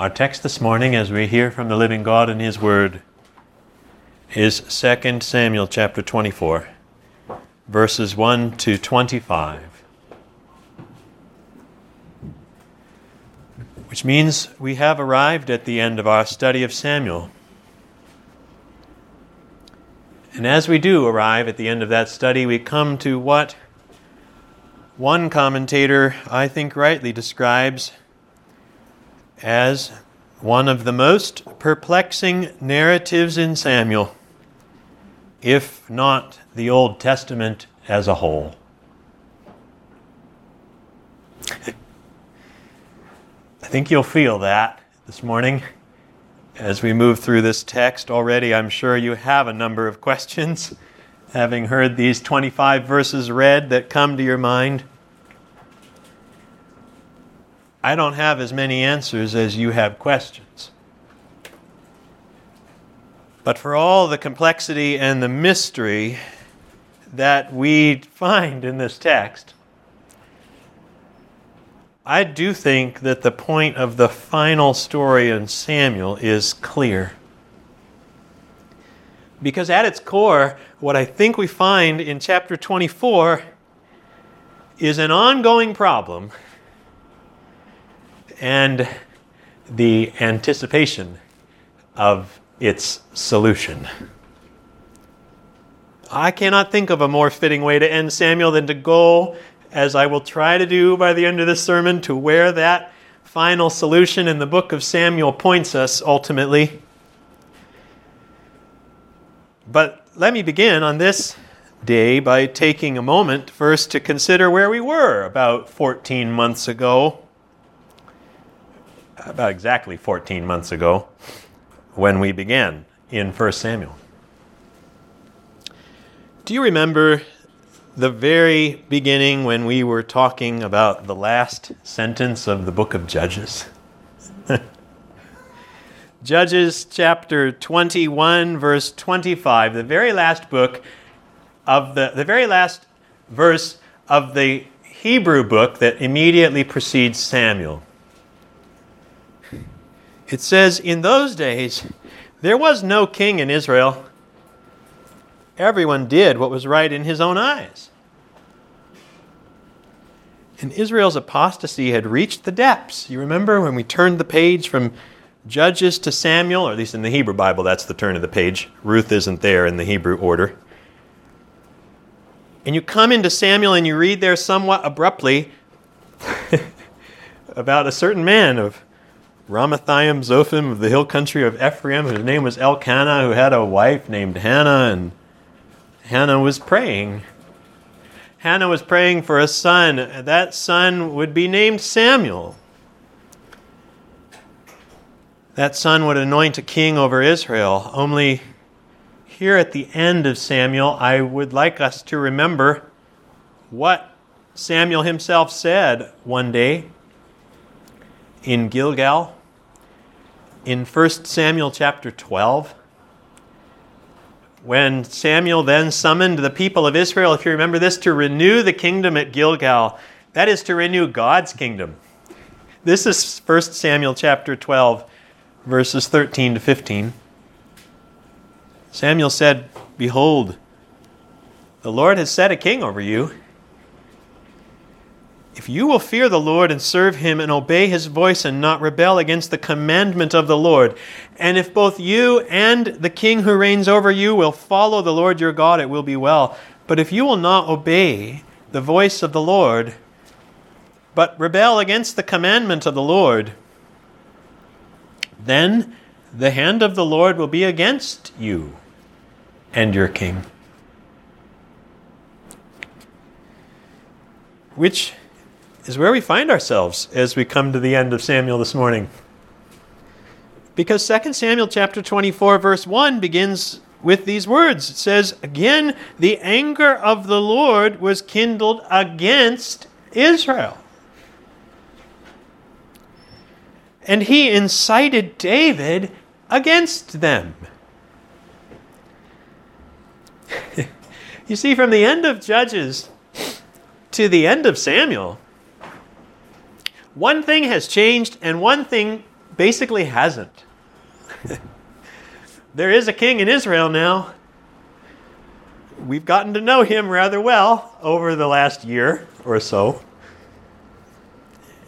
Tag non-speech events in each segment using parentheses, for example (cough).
Our text this morning, as we hear from the living God and His Word, is 2 Samuel chapter 24, verses 1 to 25. Which means we have arrived at the end of our study of Samuel. And as we do arrive at the end of that study, we come to what one commentator, I think, rightly describes as one of the most perplexing narratives in Samuel, if not the Old Testament as a whole. I think you'll feel that this morning as we move through this text. Already, I'm sure you have a number of questions, (laughs) having heard these 25 verses read that come to your mind. I don't have as many answers as you have questions. But for all the complexity and the mystery that we find in this text, I do think that the point of the final story in Samuel is clear. Because at its core, what I think we find in chapter 24 is an ongoing problem and the anticipation of its solution. I cannot think of a more fitting way to end Samuel than to go as I will try to do by the end of this sermon, to where that final solution in the book of Samuel points us ultimately. But let me begin on this day by taking a moment first to consider where we were about 14 months ago. About exactly 14 months ago when we began in 1 Samuel. Do you remember the very beginning when we were talking about the last sentence of the book of Judges. (laughs) Judges chapter 21, verse 25, the very last book of the, the very last verse of the Hebrew book that immediately precedes Samuel. It says, In those days, there was no king in Israel everyone did what was right in his own eyes. And Israel's apostasy had reached the depths. You remember when we turned the page from Judges to Samuel, or at least in the Hebrew Bible, that's the turn of the page. Ruth isn't there in the Hebrew order. And you come into Samuel and you read there somewhat abruptly (laughs) about a certain man of Ramathaim Zophim of the hill country of Ephraim, whose name was Elkanah, who had a wife named Hannah, and Hannah was praying. Hannah was praying for a son. That son would be named Samuel. That son would anoint a king over Israel. Only here at the end of Samuel, I would like us to remember what Samuel himself said one day in Gilgal in 1 Samuel chapter 12 when Samuel then summoned the people of Israel, if you remember this, to renew the kingdom at Gilgal. That is to renew God's kingdom. This is 1 Samuel chapter 12, verses 13 to 15. Samuel said, Behold, the Lord has set a king over you if you will fear the Lord and serve him and obey his voice and not rebel against the commandment of the Lord, and if both you and the king who reigns over you will follow the Lord your God, it will be well. But if you will not obey the voice of the Lord, but rebel against the commandment of the Lord, then the hand of the Lord will be against you and your king. Which is where we find ourselves as we come to the end of Samuel this morning. Because 2 Samuel chapter 24 verse 1 begins with these words. It says, "Again, the anger of the Lord was kindled against Israel." And he incited David against them. (laughs) you see, from the end of Judges to the end of Samuel, one thing has changed, and one thing basically hasn't. (laughs) there is a king in Israel now. We've gotten to know him rather well over the last year or so.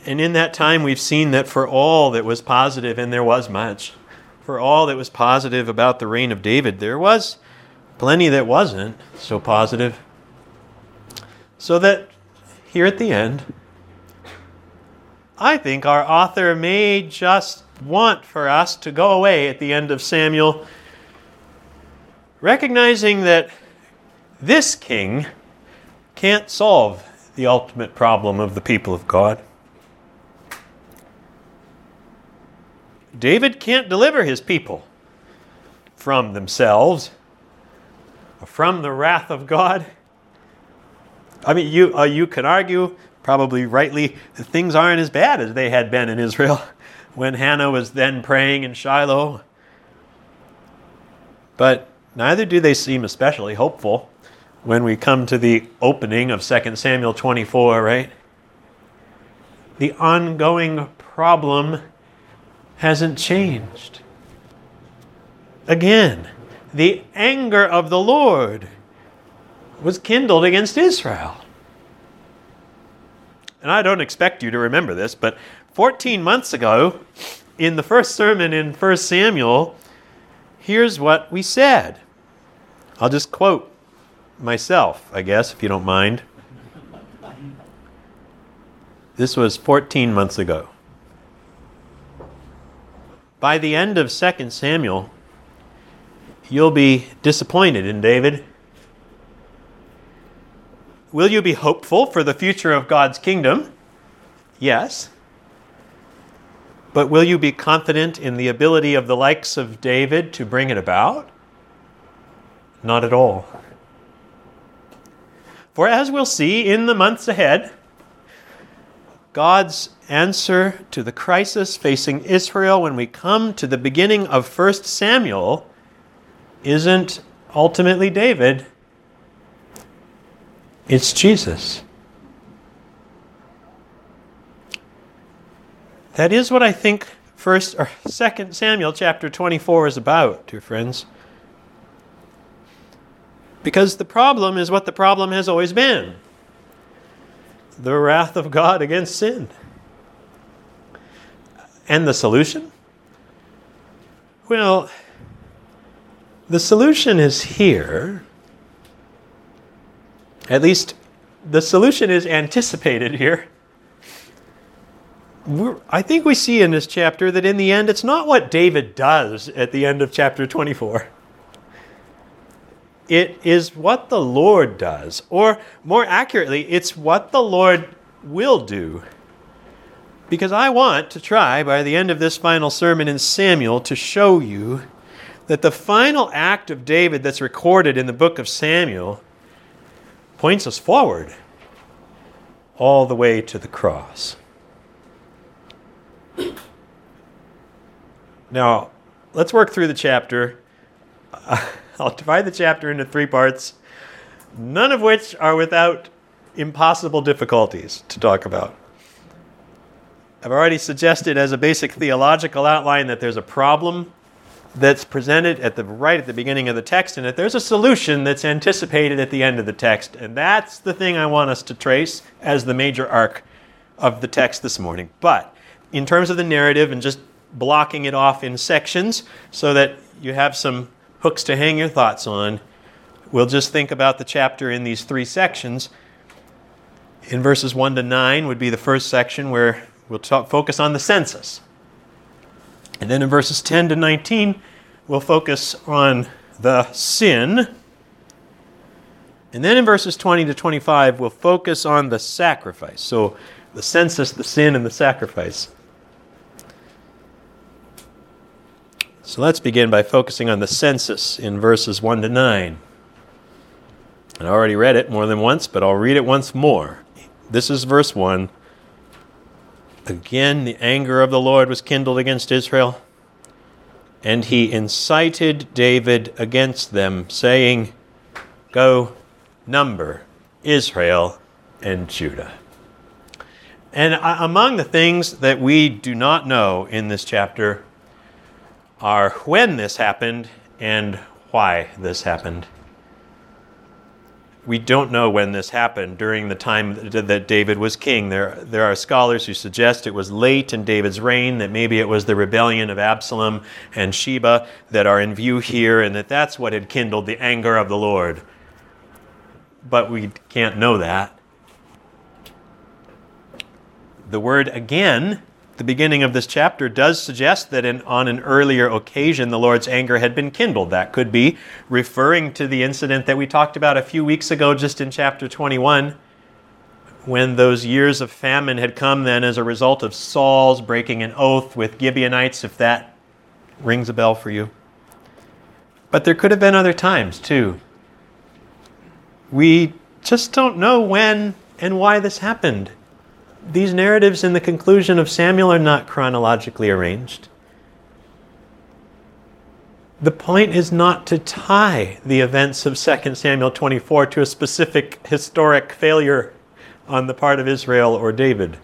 And in that time, we've seen that for all that was positive, and there was much, for all that was positive about the reign of David, there was plenty that wasn't so positive. So that here at the end, I think our author may just want for us to go away at the end of Samuel, recognizing that this king can't solve the ultimate problem of the people of God. David can't deliver his people from themselves, from the wrath of God. I mean, you, uh, you can argue, probably rightly, that things aren't as bad as they had been in Israel (laughs) when Hannah was then praying in Shiloh. But neither do they seem especially hopeful when we come to the opening of 2 Samuel 24, right? The ongoing problem hasn't changed. Again, the anger of the Lord was kindled against Israel. And I don't expect you to remember this, but 14 months ago, in the first sermon in 1 Samuel, here's what we said. I'll just quote myself, I guess, if you don't mind. This was 14 months ago. By the end of 2 Samuel, you'll be disappointed in David. Will you be hopeful for the future of God's kingdom? Yes. But will you be confident in the ability of the likes of David to bring it about? Not at all. For as we'll see in the months ahead, God's answer to the crisis facing Israel when we come to the beginning of 1 Samuel isn't ultimately David, it's Jesus. That is what I think first or second Samuel chapter 24 is about, dear friends. Because the problem is what the problem has always been the wrath of God against sin. And the solution? Well, the solution is here. At least the solution is anticipated here. We're, I think we see in this chapter that in the end, it's not what David does at the end of chapter 24 it is what the Lord does. Or more accurately, it's what the Lord will do. Because I want to try, by the end of this final sermon in Samuel, to show you that the final act of David that's recorded in the book of Samuel points us forward all the way to the cross. Now, let's work through the chapter. (laughs) I'll divide the chapter into three parts, none of which are without impossible difficulties to talk about. I've already suggested as a basic theological outline that there's a problem that's presented at the right at the beginning of the text and that there's a solution that's anticipated at the end of the text and that's the thing I want us to trace as the major arc of the text this morning. But in terms of the narrative and just blocking it off in sections so that you have some hooks to hang your thoughts on. We'll just think about the chapter in these three sections. In verses 1 to 9 would be the first section where we'll talk, focus on the census. And then in verses 10 to 19, we'll focus on the sin. And then in verses 20 to 25, we'll focus on the sacrifice. So the census, the sin, and the sacrifice. So let's begin by focusing on the census in verses 1 to 9. I already read it more than once, but I'll read it once more. This is verse 1. Again, the anger of the Lord was kindled against Israel, and he incited David against them, saying, Go, number Israel and Judah. And among the things that we do not know in this chapter are when this happened and why this happened. We don't know when this happened during the time that David was king. There, there are scholars who suggest it was late in David's reign, that maybe it was the rebellion of Absalom and Sheba that are in view here, and that that's what had kindled the anger of the Lord. But we can't know that. The word again the beginning of this chapter does suggest that in, on an earlier occasion the Lord's anger had been kindled. That could be referring to the incident that we talked about a few weeks ago, just in chapter 21, when those years of famine had come then as a result of Saul's breaking an oath with Gibeonites, if that rings a bell for you. But there could have been other times too. We just don't know when and why this happened these narratives in the conclusion of Samuel are not chronologically arranged. The point is not to tie the events of 2 Samuel 24 to a specific historic failure on the part of Israel or David.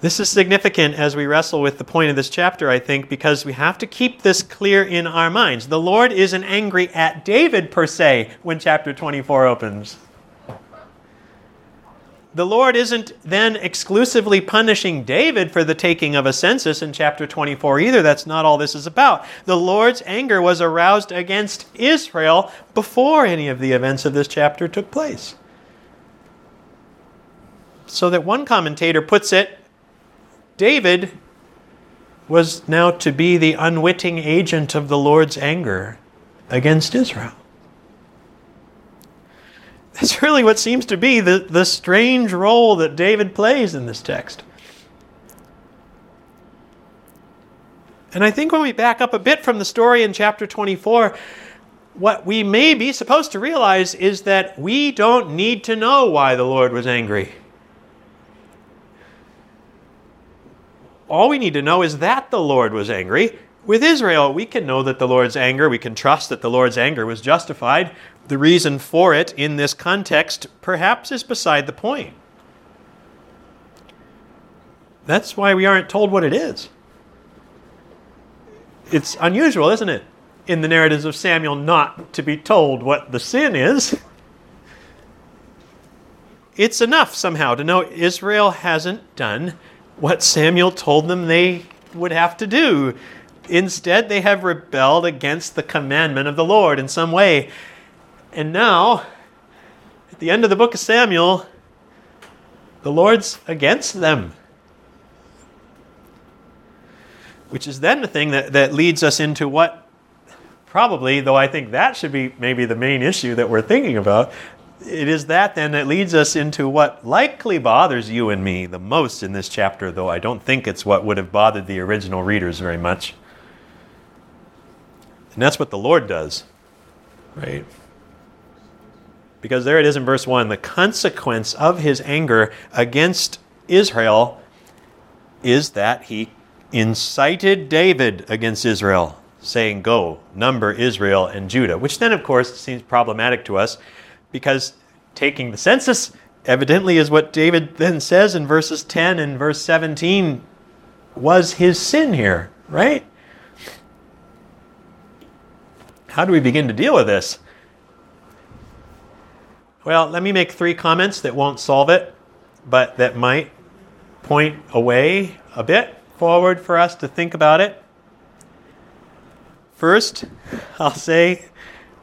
This is significant as we wrestle with the point of this chapter, I think, because we have to keep this clear in our minds. The Lord isn't angry at David per se when chapter 24 opens the Lord isn't then exclusively punishing David for the taking of a census in chapter 24 either. That's not all this is about. The Lord's anger was aroused against Israel before any of the events of this chapter took place. So that one commentator puts it David was now to be the unwitting agent of the Lord's anger against Israel. That's really what seems to be the, the strange role that David plays in this text. And I think when we back up a bit from the story in chapter 24, what we may be supposed to realize is that we don't need to know why the Lord was angry. All we need to know is that the Lord was angry. With Israel, we can know that the Lord's anger, we can trust that the Lord's anger was justified. The reason for it in this context perhaps is beside the point. That's why we aren't told what it is. It's unusual, isn't it, in the narratives of Samuel not to be told what the sin is. It's enough somehow to know Israel hasn't done what Samuel told them they would have to do. Instead, they have rebelled against the commandment of the Lord in some way. And now, at the end of the book of Samuel, the Lord's against them. Which is then the thing that, that leads us into what probably, though I think that should be maybe the main issue that we're thinking about, it is that then that leads us into what likely bothers you and me the most in this chapter, though I don't think it's what would have bothered the original readers very much. And that's what the Lord does, right? Because there it is in verse 1 the consequence of his anger against Israel is that he incited David against Israel, saying, Go, number Israel and Judah, which then, of course, seems problematic to us because taking the census evidently is what David then says in verses 10 and verse 17 was his sin here, right? How do we begin to deal with this? Well, let me make three comments that won't solve it, but that might point away a bit forward for us to think about it. First, I'll say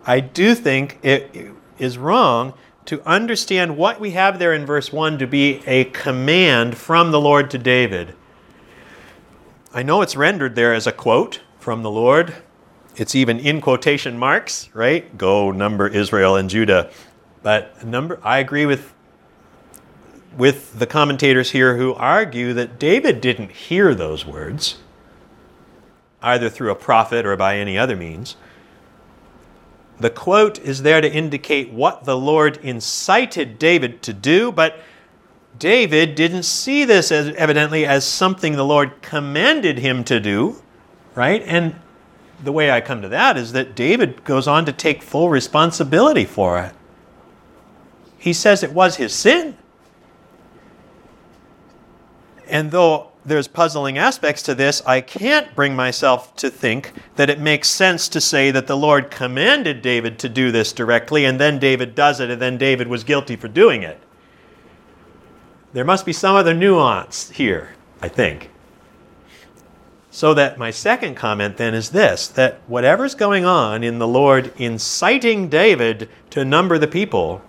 I do think it is wrong to understand what we have there in verse 1 to be a command from the Lord to David. I know it's rendered there as a quote from the Lord. It's even in quotation marks, right? Go number Israel and Judah. But number, I agree with with the commentators here who argue that David didn't hear those words, either through a prophet or by any other means. The quote is there to indicate what the Lord incited David to do, but David didn't see this as evidently as something the Lord commanded him to do, right? And the way I come to that is that David goes on to take full responsibility for it he says it was his sin. And though there's puzzling aspects to this, I can't bring myself to think that it makes sense to say that the Lord commanded David to do this directly, and then David does it, and then David was guilty for doing it. There must be some other nuance here, I think. So that my second comment then is this that whatever's going on in the Lord inciting David to number the people,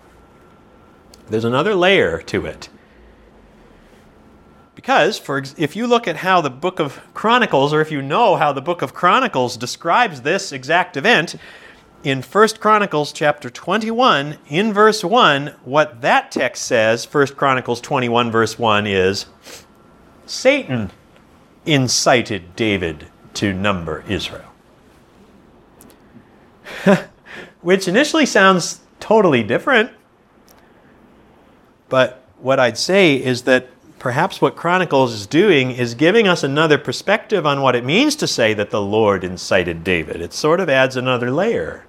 there's another layer to it. Because for if you look at how the book of Chronicles or if you know how the book of Chronicles describes this exact event, in 1 Chronicles chapter 21 in verse 1 what that text says 1 Chronicles 21 verse 1 is Satan incited David to number Israel (laughs) which initially sounds totally different but what I'd say is that perhaps what Chronicles is doing is giving us another perspective on what it means to say that the Lord incited David. It sort of adds another layer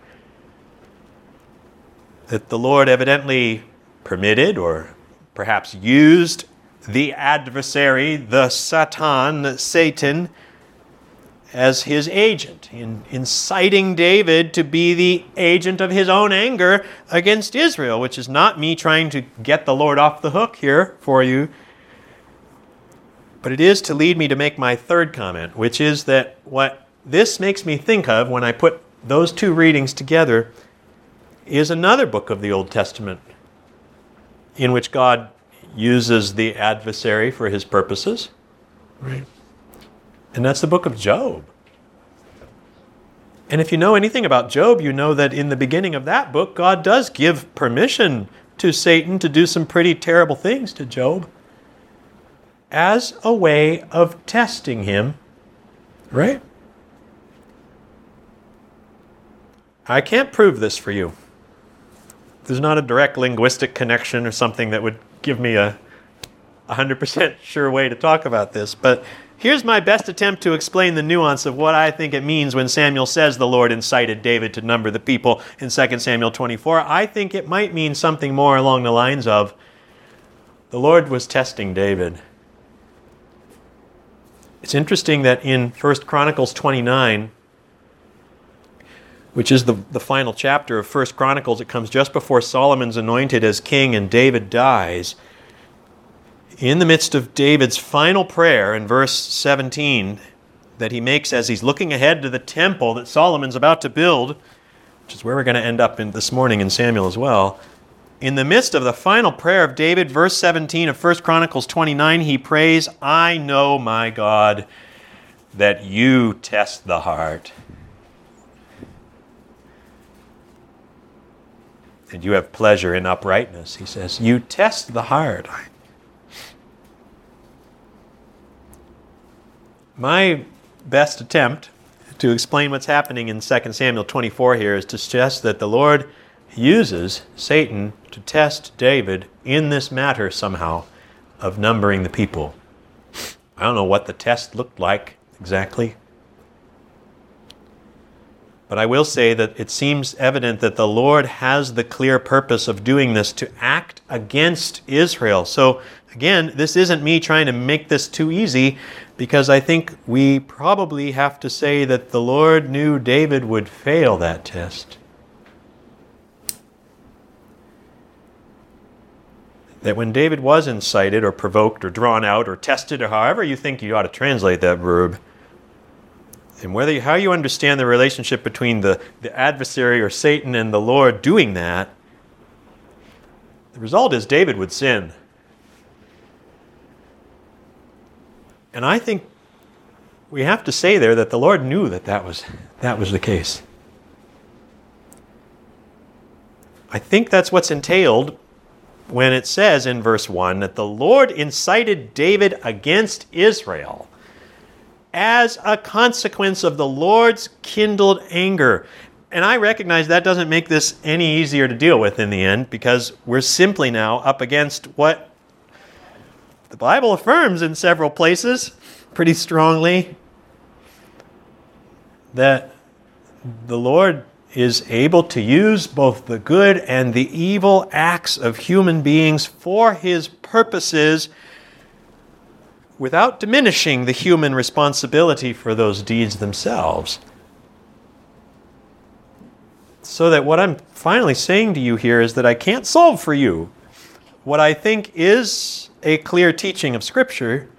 that the Lord evidently permitted or perhaps used the adversary, the Satan, Satan, as his agent, in inciting David to be the agent of his own anger against Israel, which is not me trying to get the Lord off the hook here for you. But it is to lead me to make my third comment, which is that what this makes me think of when I put those two readings together is another book of the Old Testament in which God uses the adversary for his purposes. Right. And that's the book of Job. And if you know anything about Job, you know that in the beginning of that book, God does give permission to Satan to do some pretty terrible things to Job as a way of testing him, right? I can't prove this for you there's not a direct linguistic connection or something that would give me a 100% sure way to talk about this. But here's my best attempt to explain the nuance of what I think it means when Samuel says the Lord incited David to number the people in 2 Samuel 24. I think it might mean something more along the lines of the Lord was testing David. It's interesting that in 1 Chronicles 29, which is the, the final chapter of 1 Chronicles. It comes just before Solomon's anointed as king and David dies. In the midst of David's final prayer in verse 17 that he makes as he's looking ahead to the temple that Solomon's about to build, which is where we're going to end up in this morning in Samuel as well. In the midst of the final prayer of David, verse 17 of 1 Chronicles 29, he prays, I know, my God, that you test the heart and you have pleasure in uprightness. He says, You test the heart. My best attempt to explain what's happening in 2 Samuel 24 here is to suggest that the Lord uses Satan to test David in this matter somehow of numbering the people. I don't know what the test looked like exactly. But I will say that it seems evident that the Lord has the clear purpose of doing this to act against Israel. So, again, this isn't me trying to make this too easy because I think we probably have to say that the Lord knew David would fail that test. That when David was incited or provoked or drawn out or tested or however you think you ought to translate that verb, and whether how you understand the relationship between the, the adversary or Satan and the Lord doing that, the result is David would sin. And I think we have to say there that the Lord knew that that was, that was the case. I think that's what's entailed when it says in verse 1 that the Lord incited David against Israel as a consequence of the Lord's kindled anger. And I recognize that doesn't make this any easier to deal with in the end because we're simply now up against what the Bible affirms in several places pretty strongly that the Lord is able to use both the good and the evil acts of human beings for his purposes without diminishing the human responsibility for those deeds themselves. So that what I'm finally saying to you here is that I can't solve for you what I think is a clear teaching of Scripture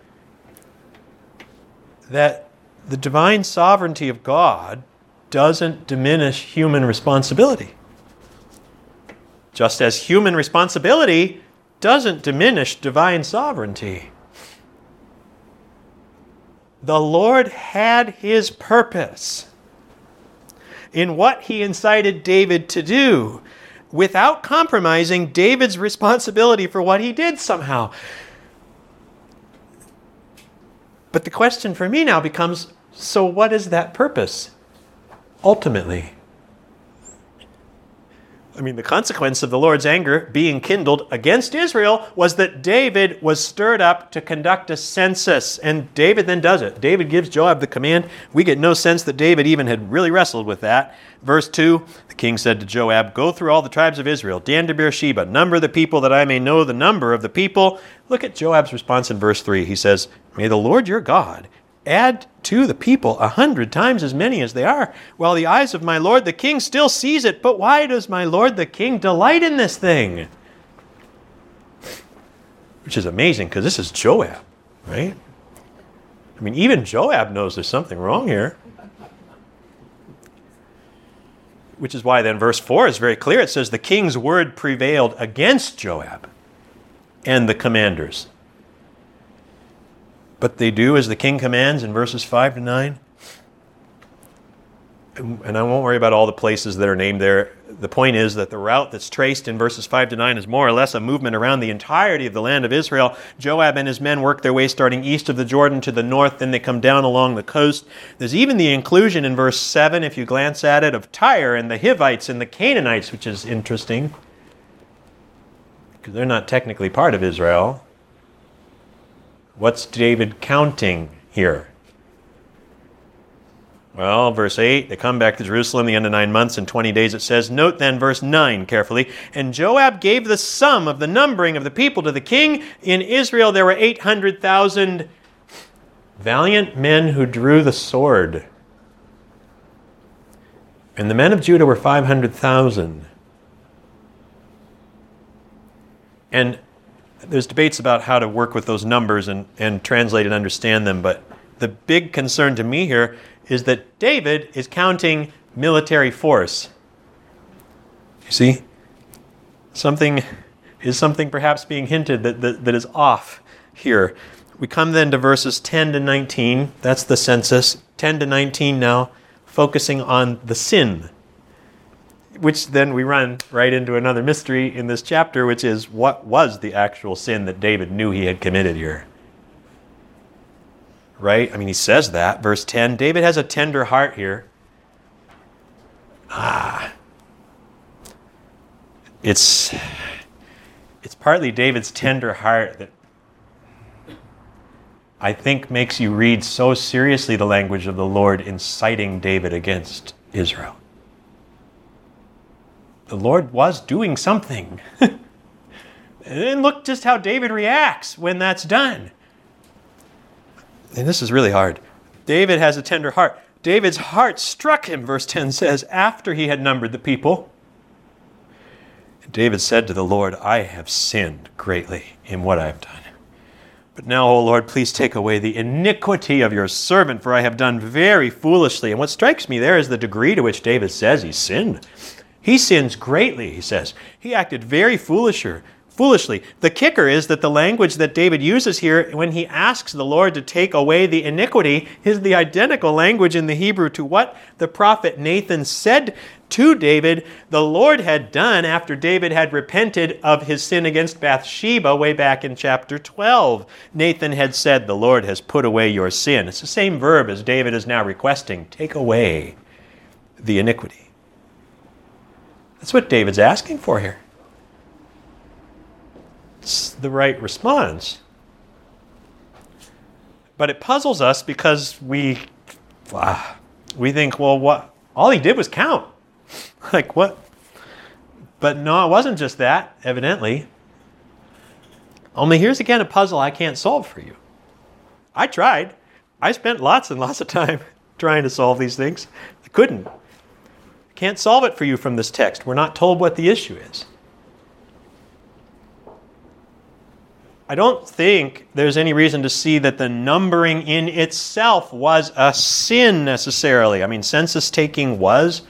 that the divine sovereignty of God doesn't diminish human responsibility. Just as human responsibility doesn't diminish divine sovereignty. The Lord had his purpose in what he incited David to do without compromising David's responsibility for what he did somehow. But the question for me now becomes so, what is that purpose ultimately? I mean, the consequence of the Lord's anger being kindled against Israel was that David was stirred up to conduct a census. And David then does it. David gives Joab the command. We get no sense that David even had really wrestled with that. Verse 2 The king said to Joab, Go through all the tribes of Israel, Dan to Beersheba, number the people that I may know the number of the people. Look at Joab's response in verse 3. He says, May the Lord your God add to the people a hundred times as many as they are, while the eyes of my lord the king still sees it. But why does my lord the king delight in this thing? Which is amazing because this is Joab, right? I mean, even Joab knows there's something wrong here. Which is why then verse 4 is very clear. It says, The king's word prevailed against Joab and the commanders but they do as the king commands in verses 5 to 9. And I won't worry about all the places that are named there. The point is that the route that's traced in verses 5 to 9 is more or less a movement around the entirety of the land of Israel. Joab and his men work their way starting east of the Jordan to the north, then they come down along the coast. There's even the inclusion in verse 7, if you glance at it, of Tyre and the Hivites and the Canaanites, which is interesting because they're not technically part of Israel. What's David counting here? Well, verse 8, they come back to Jerusalem the end of nine months and 20 days, it says. Note then verse 9 carefully. And Joab gave the sum of the numbering of the people to the king. In Israel there were 800,000 valiant men who drew the sword. And the men of Judah were 500,000. And there's debates about how to work with those numbers and, and translate and understand them, but the big concern to me here is that David is counting military force. You see? Something is something perhaps being hinted that, that, that is off here. We come then to verses 10 to 19. That's the census. 10 to 19 now, focusing on the sin which then we run right into another mystery in this chapter, which is what was the actual sin that David knew he had committed here? Right? I mean, he says that. Verse 10 David has a tender heart here. Ah. It's, it's partly David's tender heart that I think makes you read so seriously the language of the Lord inciting David against Israel the Lord was doing something. (laughs) and look just how David reacts when that's done. And this is really hard. David has a tender heart. David's heart struck him, verse 10 says, after he had numbered the people. David said to the Lord, I have sinned greatly in what I have done. But now, O Lord, please take away the iniquity of your servant, for I have done very foolishly. And what strikes me there is the degree to which David says he sinned. He sins greatly, he says. He acted very foolisher, foolishly. The kicker is that the language that David uses here when he asks the Lord to take away the iniquity is the identical language in the Hebrew to what the prophet Nathan said to David the Lord had done after David had repented of his sin against Bathsheba way back in chapter 12. Nathan had said, The Lord has put away your sin. It's the same verb as David is now requesting take away the iniquity. That's what David's asking for here. It's the right response. But it puzzles us because we ah, we think, well, what all he did was count. (laughs) like what? But no, it wasn't just that, evidently. Only here's again a puzzle I can't solve for you. I tried. I spent lots and lots of time (laughs) trying to solve these things. I couldn't. Can't solve it for you from this text. We're not told what the issue is. I don't think there's any reason to see that the numbering in itself was a sin necessarily. I mean, census taking was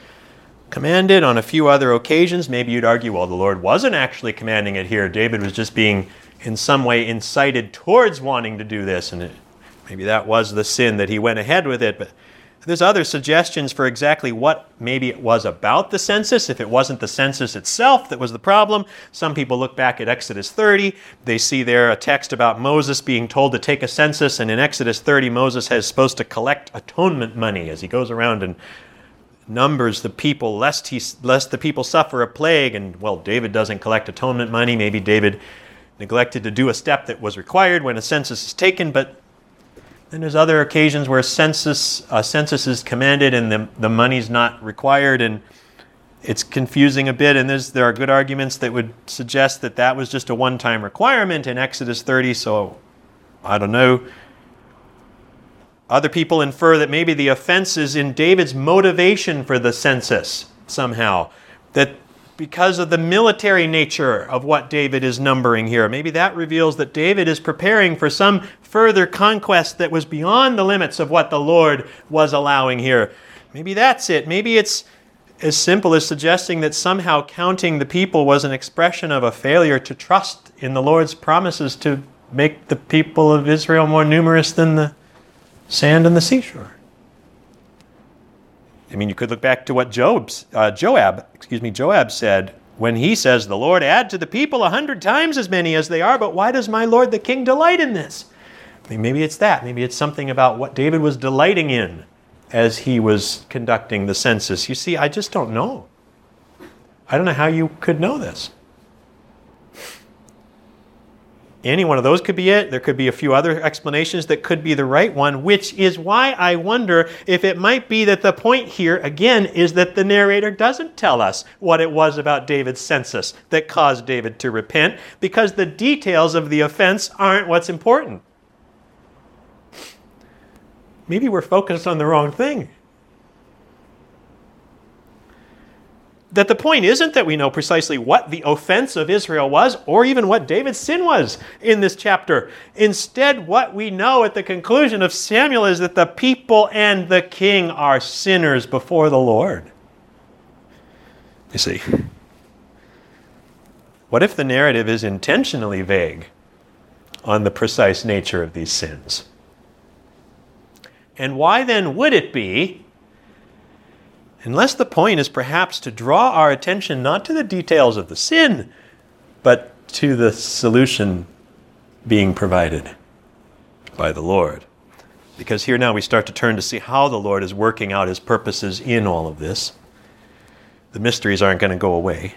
commanded on a few other occasions. Maybe you'd argue, well, the Lord wasn't actually commanding it here. David was just being, in some way, incited towards wanting to do this, and it, maybe that was the sin that he went ahead with it. But there's other suggestions for exactly what maybe it was about the census, if it wasn't the census itself that was the problem. Some people look back at Exodus 30. They see there a text about Moses being told to take a census, and in Exodus 30, Moses is supposed to collect atonement money as he goes around and numbers the people lest he lest the people suffer a plague and well David doesn't collect atonement money maybe David neglected to do a step that was required when a census is taken but then there's other occasions where census, a census is commanded and the, the money's not required, and it's confusing a bit. And there are good arguments that would suggest that that was just a one time requirement in Exodus 30, so I don't know. Other people infer that maybe the offense is in David's motivation for the census somehow. That because of the military nature of what David is numbering here. Maybe that reveals that David is preparing for some further conquest that was beyond the limits of what the Lord was allowing here. Maybe that's it. Maybe it's as simple as suggesting that somehow counting the people was an expression of a failure to trust in the Lord's promises to make the people of Israel more numerous than the sand on the seashore. I mean, you could look back to what Job's, uh, Joab, excuse me, Joab said when he says, "The Lord add to the people a hundred times as many as they are, but why does my Lord the King delight in this?" I mean, maybe it's that. Maybe it's something about what David was delighting in as he was conducting the census. You see, I just don't know. I don't know how you could know this. Any one of those could be it. There could be a few other explanations that could be the right one, which is why I wonder if it might be that the point here, again, is that the narrator doesn't tell us what it was about David's census that caused David to repent, because the details of the offense aren't what's important. Maybe we're focused on the wrong thing. That the point isn't that we know precisely what the offense of Israel was or even what David's sin was in this chapter. Instead, what we know at the conclusion of Samuel is that the people and the king are sinners before the Lord. You see, what if the narrative is intentionally vague on the precise nature of these sins? And why then would it be unless the point is perhaps to draw our attention not to the details of the sin, but to the solution being provided by the Lord. Because here now we start to turn to see how the Lord is working out his purposes in all of this. The mysteries aren't going to go away.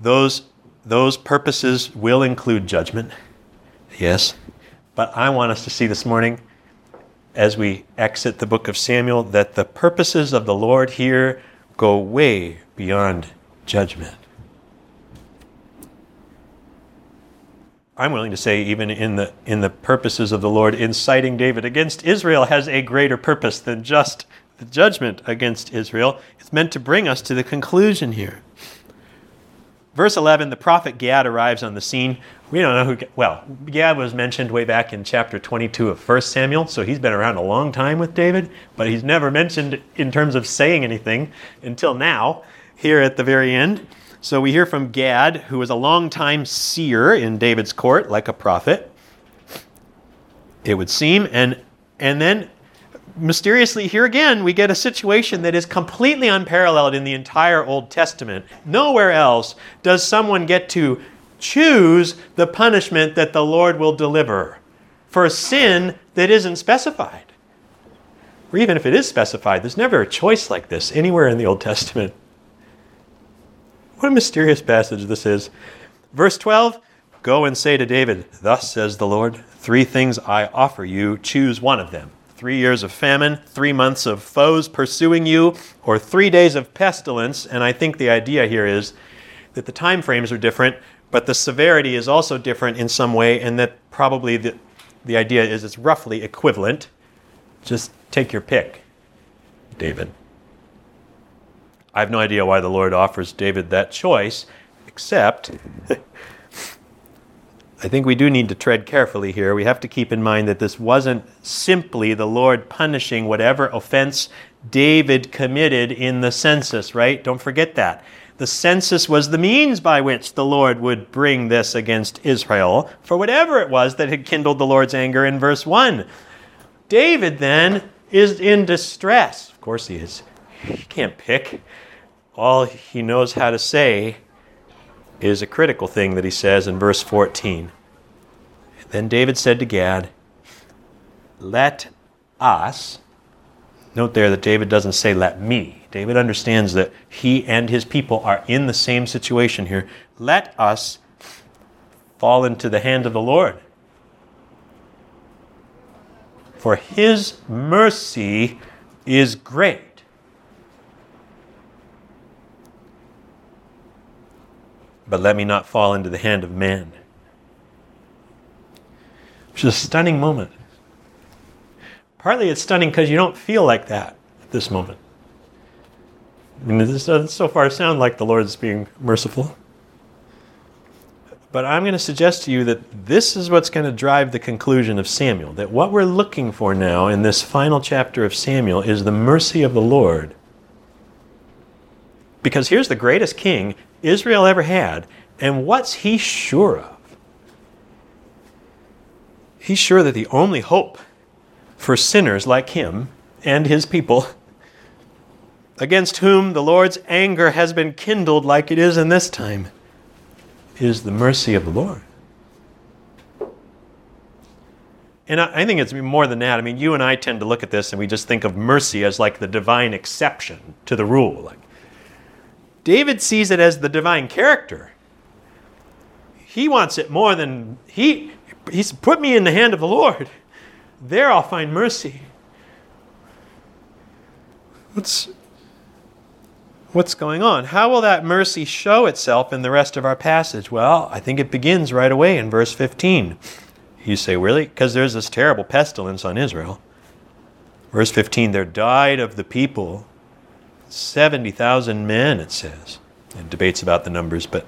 Those, those purposes will include judgment, yes. But I want us to see this morning as we exit the book of Samuel that the purposes of the Lord here go way beyond judgment. I'm willing to say, even in the, in the purposes of the Lord, inciting David against Israel has a greater purpose than just the judgment against Israel. It's meant to bring us to the conclusion here. Verse 11, the prophet Gad arrives on the scene. We don't know who, well, Gad was mentioned way back in chapter 22 of 1 Samuel, so he's been around a long time with David, but he's never mentioned in terms of saying anything until now, here at the very end. So we hear from Gad, who was a long-time seer in David's court, like a prophet, it would seem. And, and then mysteriously, here again, we get a situation that is completely unparalleled in the entire Old Testament. Nowhere else does someone get to choose the punishment that the Lord will deliver for a sin that isn't specified. Or even if it is specified, there's never a choice like this anywhere in the Old Testament. What a mysterious passage this is. Verse 12 Go and say to David, Thus says the Lord, three things I offer you, choose one of them three years of famine, three months of foes pursuing you, or three days of pestilence. And I think the idea here is that the time frames are different, but the severity is also different in some way, and that probably the, the idea is it's roughly equivalent. Just take your pick, David. I have no idea why the Lord offers David that choice, except (laughs) I think we do need to tread carefully here. We have to keep in mind that this wasn't simply the Lord punishing whatever offense David committed in the census, right? Don't forget that. The census was the means by which the Lord would bring this against Israel for whatever it was that had kindled the Lord's anger in verse 1. David then is in distress. Of course, he is. He can't pick. All he knows how to say is a critical thing that he says in verse 14. Then David said to Gad, Let us, note there that David doesn't say, Let me. David understands that he and his people are in the same situation here. Let us fall into the hand of the Lord. For his mercy is great. But let me not fall into the hand of man. Which is a stunning moment. Partly it's stunning because you don't feel like that at this moment. I mean, this doesn't so far sound like the Lord's being merciful. But I'm going to suggest to you that this is what's going to drive the conclusion of Samuel. That what we're looking for now in this final chapter of Samuel is the mercy of the Lord. Because here's the greatest king Israel ever had, and what's he sure of? He's sure that the only hope for sinners like him and his people against whom the Lord's anger has been kindled like it is in this time, is the mercy of the Lord. And I think it's more than that. I mean, you and I tend to look at this and we just think of mercy as like the divine exception to the rule. Like David sees it as the divine character. He wants it more than he he's put me in the hand of the Lord. There I'll find mercy. What's what's going on. How will that mercy show itself in the rest of our passage? Well, I think it begins right away in verse 15. You say, really? Because there's this terrible pestilence on Israel. Verse 15, there died of the people 70,000 men, it says. And debates about the numbers, but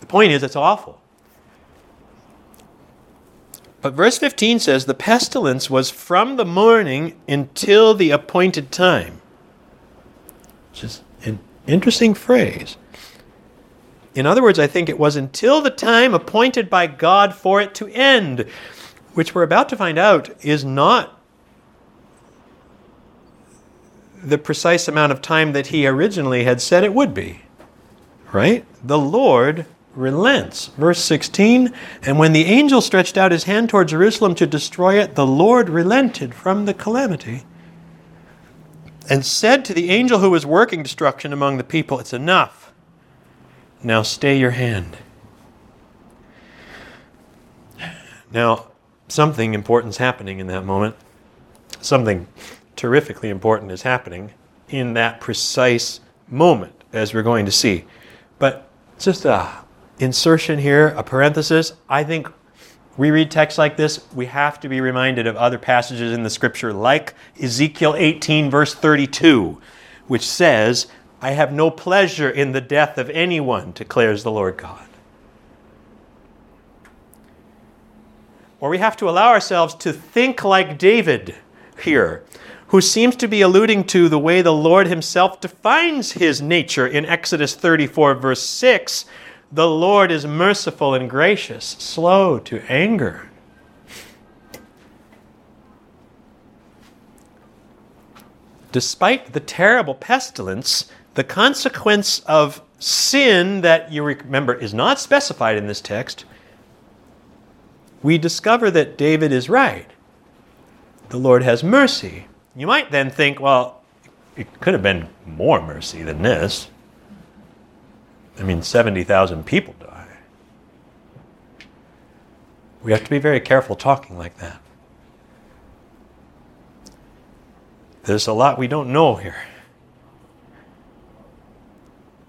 the point is, it's awful. But verse 15 says, the pestilence was from the morning until the appointed time. Just an interesting phrase. In other words, I think it was until the time appointed by God for it to end, which we're about to find out is not the precise amount of time that he originally had said it would be. Right? The Lord relents. Verse 16 And when the angel stretched out his hand toward Jerusalem to destroy it, the Lord relented from the calamity and said to the angel who was working destruction among the people, It's enough. Now stay your hand. Now, something important is happening in that moment. Something terrifically important is happening in that precise moment, as we're going to see. But just a insertion here, a parenthesis. I think we read texts like this, we have to be reminded of other passages in the scripture, like Ezekiel 18, verse 32, which says, I have no pleasure in the death of anyone, declares the Lord God. Or we have to allow ourselves to think like David here, who seems to be alluding to the way the Lord himself defines his nature in Exodus 34, verse 6, the Lord is merciful and gracious, slow to anger. Despite the terrible pestilence, the consequence of sin that you remember is not specified in this text, we discover that David is right. The Lord has mercy. You might then think, well, it could have been more mercy than this. I mean, 70,000 people die. We have to be very careful talking like that. There's a lot we don't know here.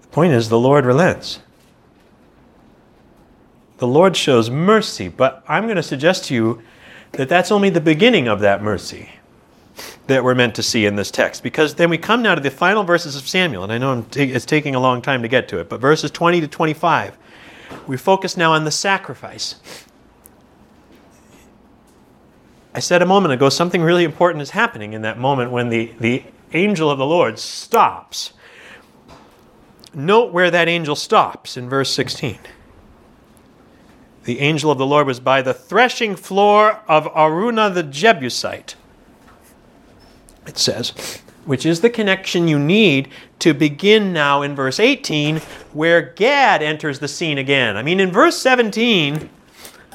The point is, the Lord relents. The Lord shows mercy, but I'm going to suggest to you that that's only the beginning of that mercy that we're meant to see in this text. Because then we come now to the final verses of Samuel, and I know it's taking a long time to get to it, but verses 20 to 25, we focus now on the sacrifice. I said a moment ago something really important is happening in that moment when the, the angel of the Lord stops. Note where that angel stops in verse 16 the angel of the Lord was by the threshing floor of Araunah the Jebusite. It says, which is the connection you need to begin now in verse 18, where Gad enters the scene again. I mean, in verse 17,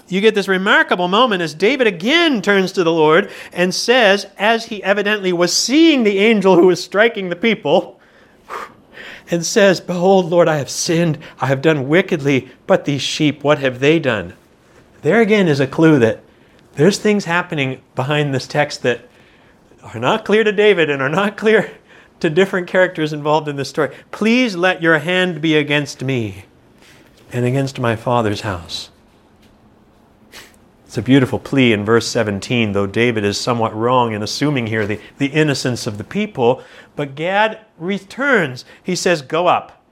you get this remarkable moment as David again turns to the Lord and says, as he evidently was seeing the angel who was striking the people, and says, Behold, Lord, I have sinned, I have done wickedly, but these sheep, what have they done? There again is a clue that there's things happening behind this text that are not clear to David and are not clear (laughs) to different characters involved in this story. Please let your hand be against me and against my father's house. It's a beautiful plea in verse 17, though David is somewhat wrong in assuming here the, the innocence of the people. But Gad returns. He says, Go up,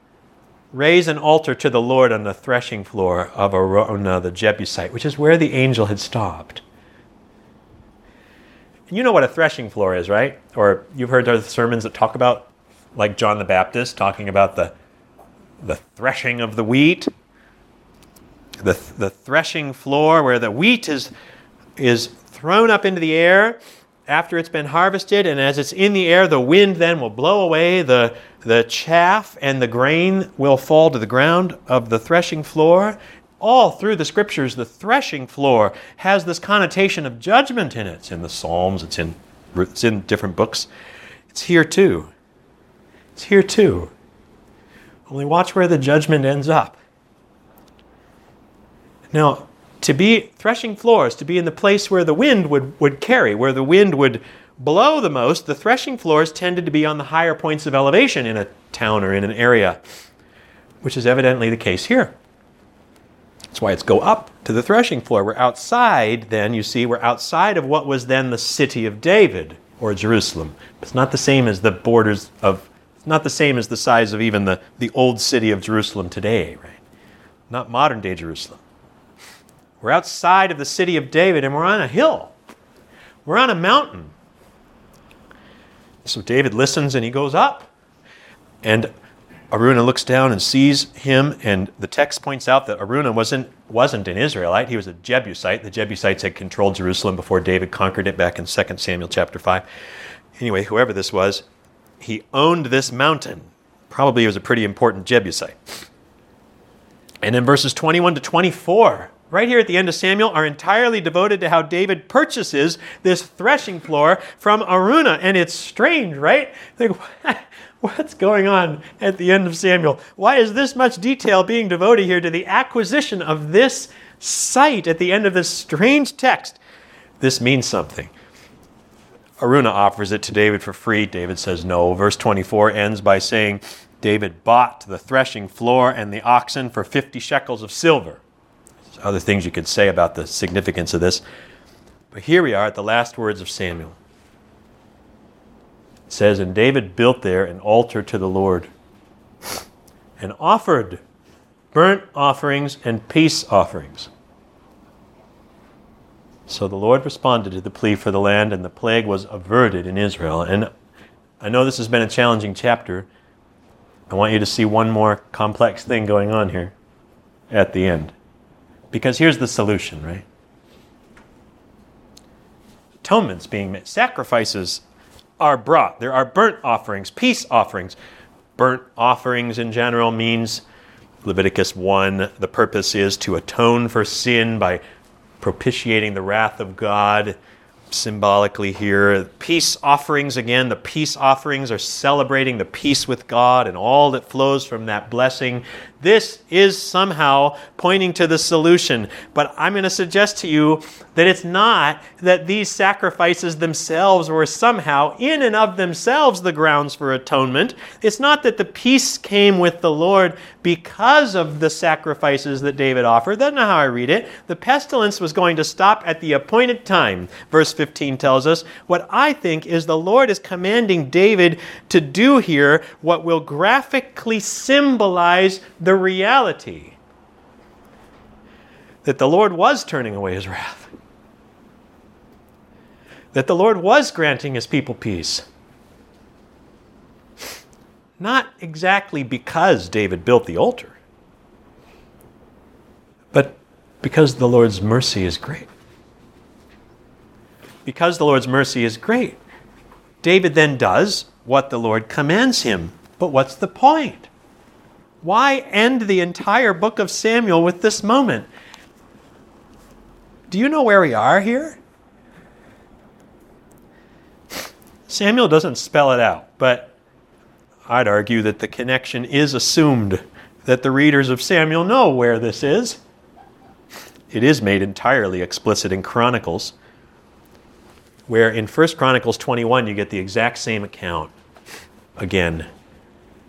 raise an altar to the Lord on the threshing floor of Araunah the Jebusite, which is where the angel had stopped. You know what a threshing floor is, right? Or you've heard other sermons that talk about, like John the Baptist talking about the, the threshing of the wheat the, the threshing floor where the wheat is, is thrown up into the air after it's been harvested, and as it's in the air, the wind then will blow away the, the chaff, and the grain will fall to the ground of the threshing floor. All through the scriptures, the threshing floor has this connotation of judgment in it. It's in the Psalms, it's in, it's in different books. It's here too. It's here too. Only watch where the judgment ends up. Now, to be threshing floors, to be in the place where the wind would, would carry, where the wind would blow the most, the threshing floors tended to be on the higher points of elevation in a town or in an area, which is evidently the case here. That's why it's go up to the threshing floor. We're outside, then, you see, we're outside of what was then the city of David or Jerusalem. It's not the same as the borders of, it's not the same as the size of even the, the old city of Jerusalem today, right? Not modern day Jerusalem. We're outside of the city of David and we're on a hill. We're on a mountain. So David listens and he goes up. And Araunah looks down and sees him, and the text points out that Araunah wasn't, wasn't an Israelite, he was a Jebusite. The Jebusites had controlled Jerusalem before David conquered it back in 2 Samuel chapter 5. Anyway, whoever this was, he owned this mountain. Probably he was a pretty important Jebusite. And in verses 21 to 24, right here at the end of Samuel, are entirely devoted to how David purchases this threshing floor from Araunah. And it's strange, right? Like, (laughs) what's going on at the end of Samuel? Why is this much detail being devoted here to the acquisition of this site at the end of this strange text? This means something. Araunah offers it to David for free. David says no. Verse 24 ends by saying, David bought the threshing floor and the oxen for 50 shekels of silver other things you could say about the significance of this. But here we are at the last words of Samuel. It says, And David built there an altar to the Lord and offered burnt offerings and peace offerings. So the Lord responded to the plea for the land, and the plague was averted in Israel. And I know this has been a challenging chapter. I want you to see one more complex thing going on here at the end. Because here's the solution, right? Atonements being made, sacrifices are brought. There are burnt offerings, peace offerings. Burnt offerings in general means Leviticus 1 the purpose is to atone for sin by propitiating the wrath of God symbolically here. Peace offerings, again, the peace offerings are celebrating the peace with God and all that flows from that blessing. This is somehow pointing to the solution. But I'm going to suggest to you that it's not that these sacrifices themselves were somehow, in and of themselves, the grounds for atonement. It's not that the peace came with the Lord because of the sacrifices that David offered. That's not how I read it. The pestilence was going to stop at the appointed time, verse 15 tells us. What I think is the Lord is commanding David to do here what will graphically symbolize the reality that the Lord was turning away his wrath that the Lord was granting his people peace. Not exactly because David built the altar, but because the Lord's mercy is great. Because the Lord's mercy is great, David then does what the Lord commands him. But what's the point? Why end the entire book of Samuel with this moment? Do you know where we are here? Samuel doesn't spell it out, but I'd argue that the connection is assumed that the readers of Samuel know where this is. It is made entirely explicit in Chronicles, where in 1 Chronicles 21 you get the exact same account. Again,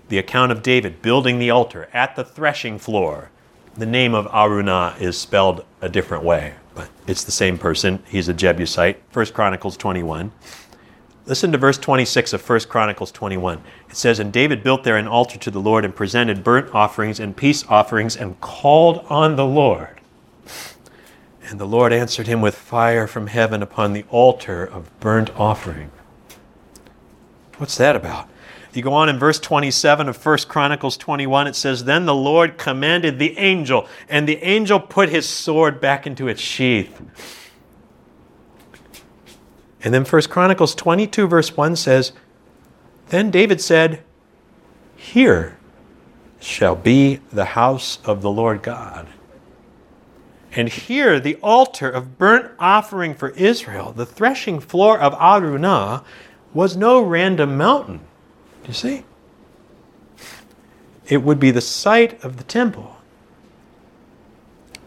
the account of David building the altar at the threshing floor. The name of Araunah is spelled a different way, but it's the same person. He's a Jebusite. 1 Chronicles 21. Listen to verse 26 of 1 Chronicles 21. It says, And David built there an altar to the Lord and presented burnt offerings and peace offerings and called on the Lord. And the Lord answered him with fire from heaven upon the altar of burnt offering. What's that about? You go on in verse 27 of 1 Chronicles 21, it says, Then the Lord commanded the angel, and the angel put his sword back into its sheath. And then 1 Chronicles 22, verse 1 says, Then David said, Here shall be the house of the Lord God. And here, the altar of burnt offering for Israel, the threshing floor of Araunah, was no random mountain. You see? It would be the site of the temple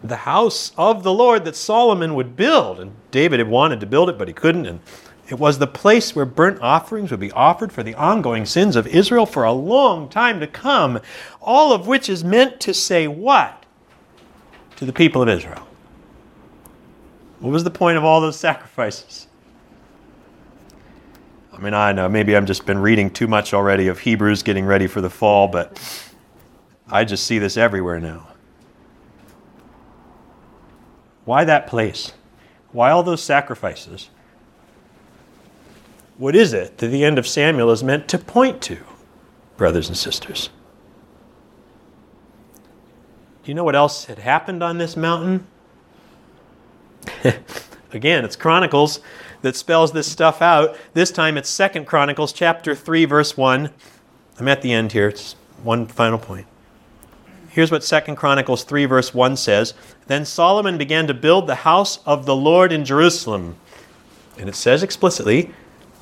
the house of the Lord that Solomon would build. And David had wanted to build it, but he couldn't. And it was the place where burnt offerings would be offered for the ongoing sins of Israel for a long time to come. All of which is meant to say what? To the people of Israel. What was the point of all those sacrifices? I mean, I know maybe I've just been reading too much already of Hebrews getting ready for the fall, but I just see this everywhere now. Why that place? Why all those sacrifices? What is it that the end of Samuel is meant to point to, brothers and sisters? Do you know what else had happened on this mountain? (laughs) Again, it's Chronicles that spells this stuff out. This time it's Second Chronicles chapter 3 verse 1. I'm at the end here. It's one final point. Here's what Second Chronicles 3, verse 1 says Then Solomon began to build the house of the Lord in Jerusalem. And it says explicitly,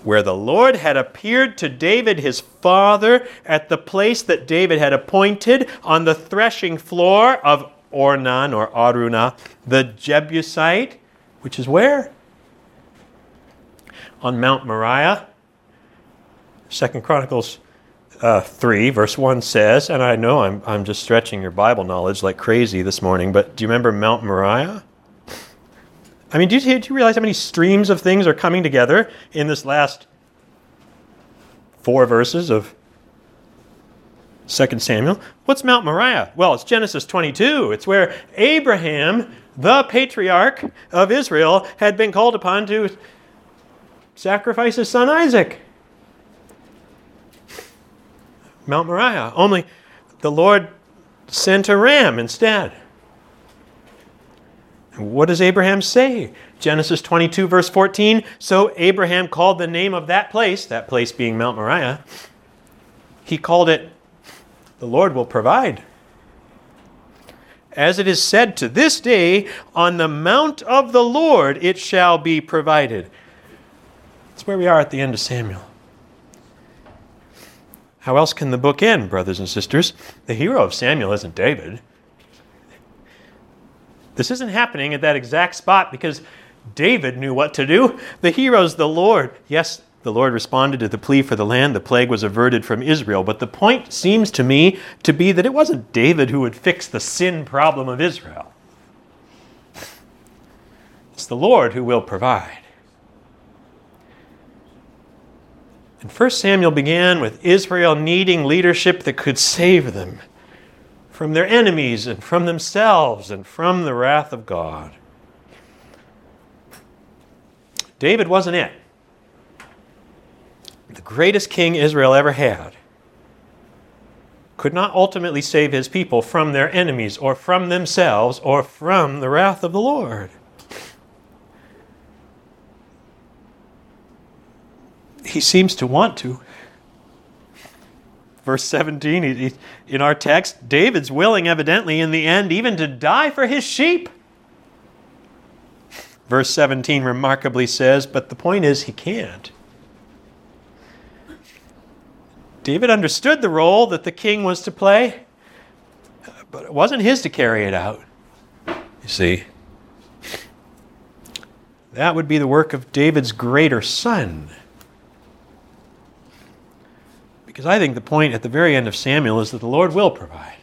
where the Lord had appeared to David his father at the place that David had appointed on the threshing floor of Ornan or Araunah, the Jebusite, which is where? On Mount Moriah. Second Chronicles uh, 3, verse 1 says, and I know I'm, I'm just stretching your Bible knowledge like crazy this morning, but do you remember Mount Moriah? I mean, do you, do you realize how many streams of things are coming together in this last four verses of 2 Samuel? What's Mount Moriah? Well, it's Genesis 22. It's where Abraham, the patriarch of Israel, had been called upon to sacrifice his son Isaac. Mount Moriah. Only the Lord sent a ram instead. what does Abraham say? Genesis 22, verse 14. So Abraham called the name of that place, that place being Mount Moriah, he called it, The Lord will provide. As it is said to this day, on the mount of the Lord it shall be provided. That's where we are at the end of Samuel. How else can the book end, brothers and sisters? The hero of Samuel isn't David. This isn't happening at that exact spot because David knew what to do. The hero's the Lord. Yes, the Lord responded to the plea for the land. The plague was averted from Israel. But the point seems to me to be that it wasn't David who would fix the sin problem of Israel. It's the Lord who will provide. And 1 Samuel began with Israel needing leadership that could save them from their enemies and from themselves and from the wrath of God. David wasn't it. The greatest king Israel ever had could not ultimately save his people from their enemies or from themselves or from the wrath of the Lord. He seems to want to. Verse 17, in our text, David's willing, evidently, in the end, even to die for his sheep. Verse 17 remarkably says, but the point is, he can't. David understood the role that the king was to play, but it wasn't his to carry it out. You see, that would be the work of David's greater son. Because I think the point at the very end of Samuel is that the Lord will provide.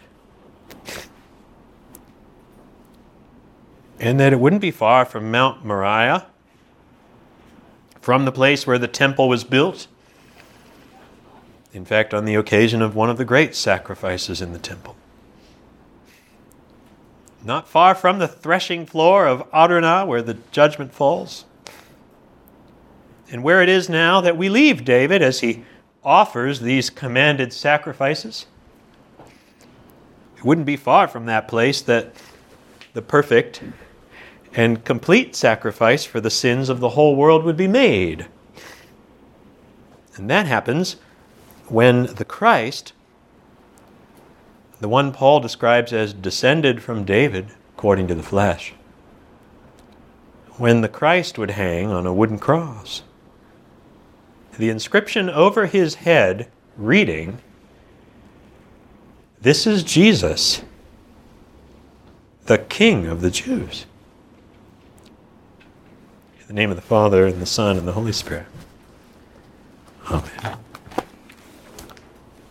and that it wouldn't be far from Mount Moriah, from the place where the temple was built. In fact, on the occasion of one of the great sacrifices in the temple. Not far from the threshing floor of Araunah, where the judgment falls. And where it is now that we leave David as he offers these commanded sacrifices. It wouldn't be far from that place that the perfect and complete sacrifice for the sins of the whole world would be made. And that happens when the Christ, the one Paul describes as descended from David according to the flesh, when the Christ would hang on a wooden cross. The inscription over his head reading, This is Jesus, the King of the Jews. In the name of the Father, and the Son, and the Holy Spirit. Amen.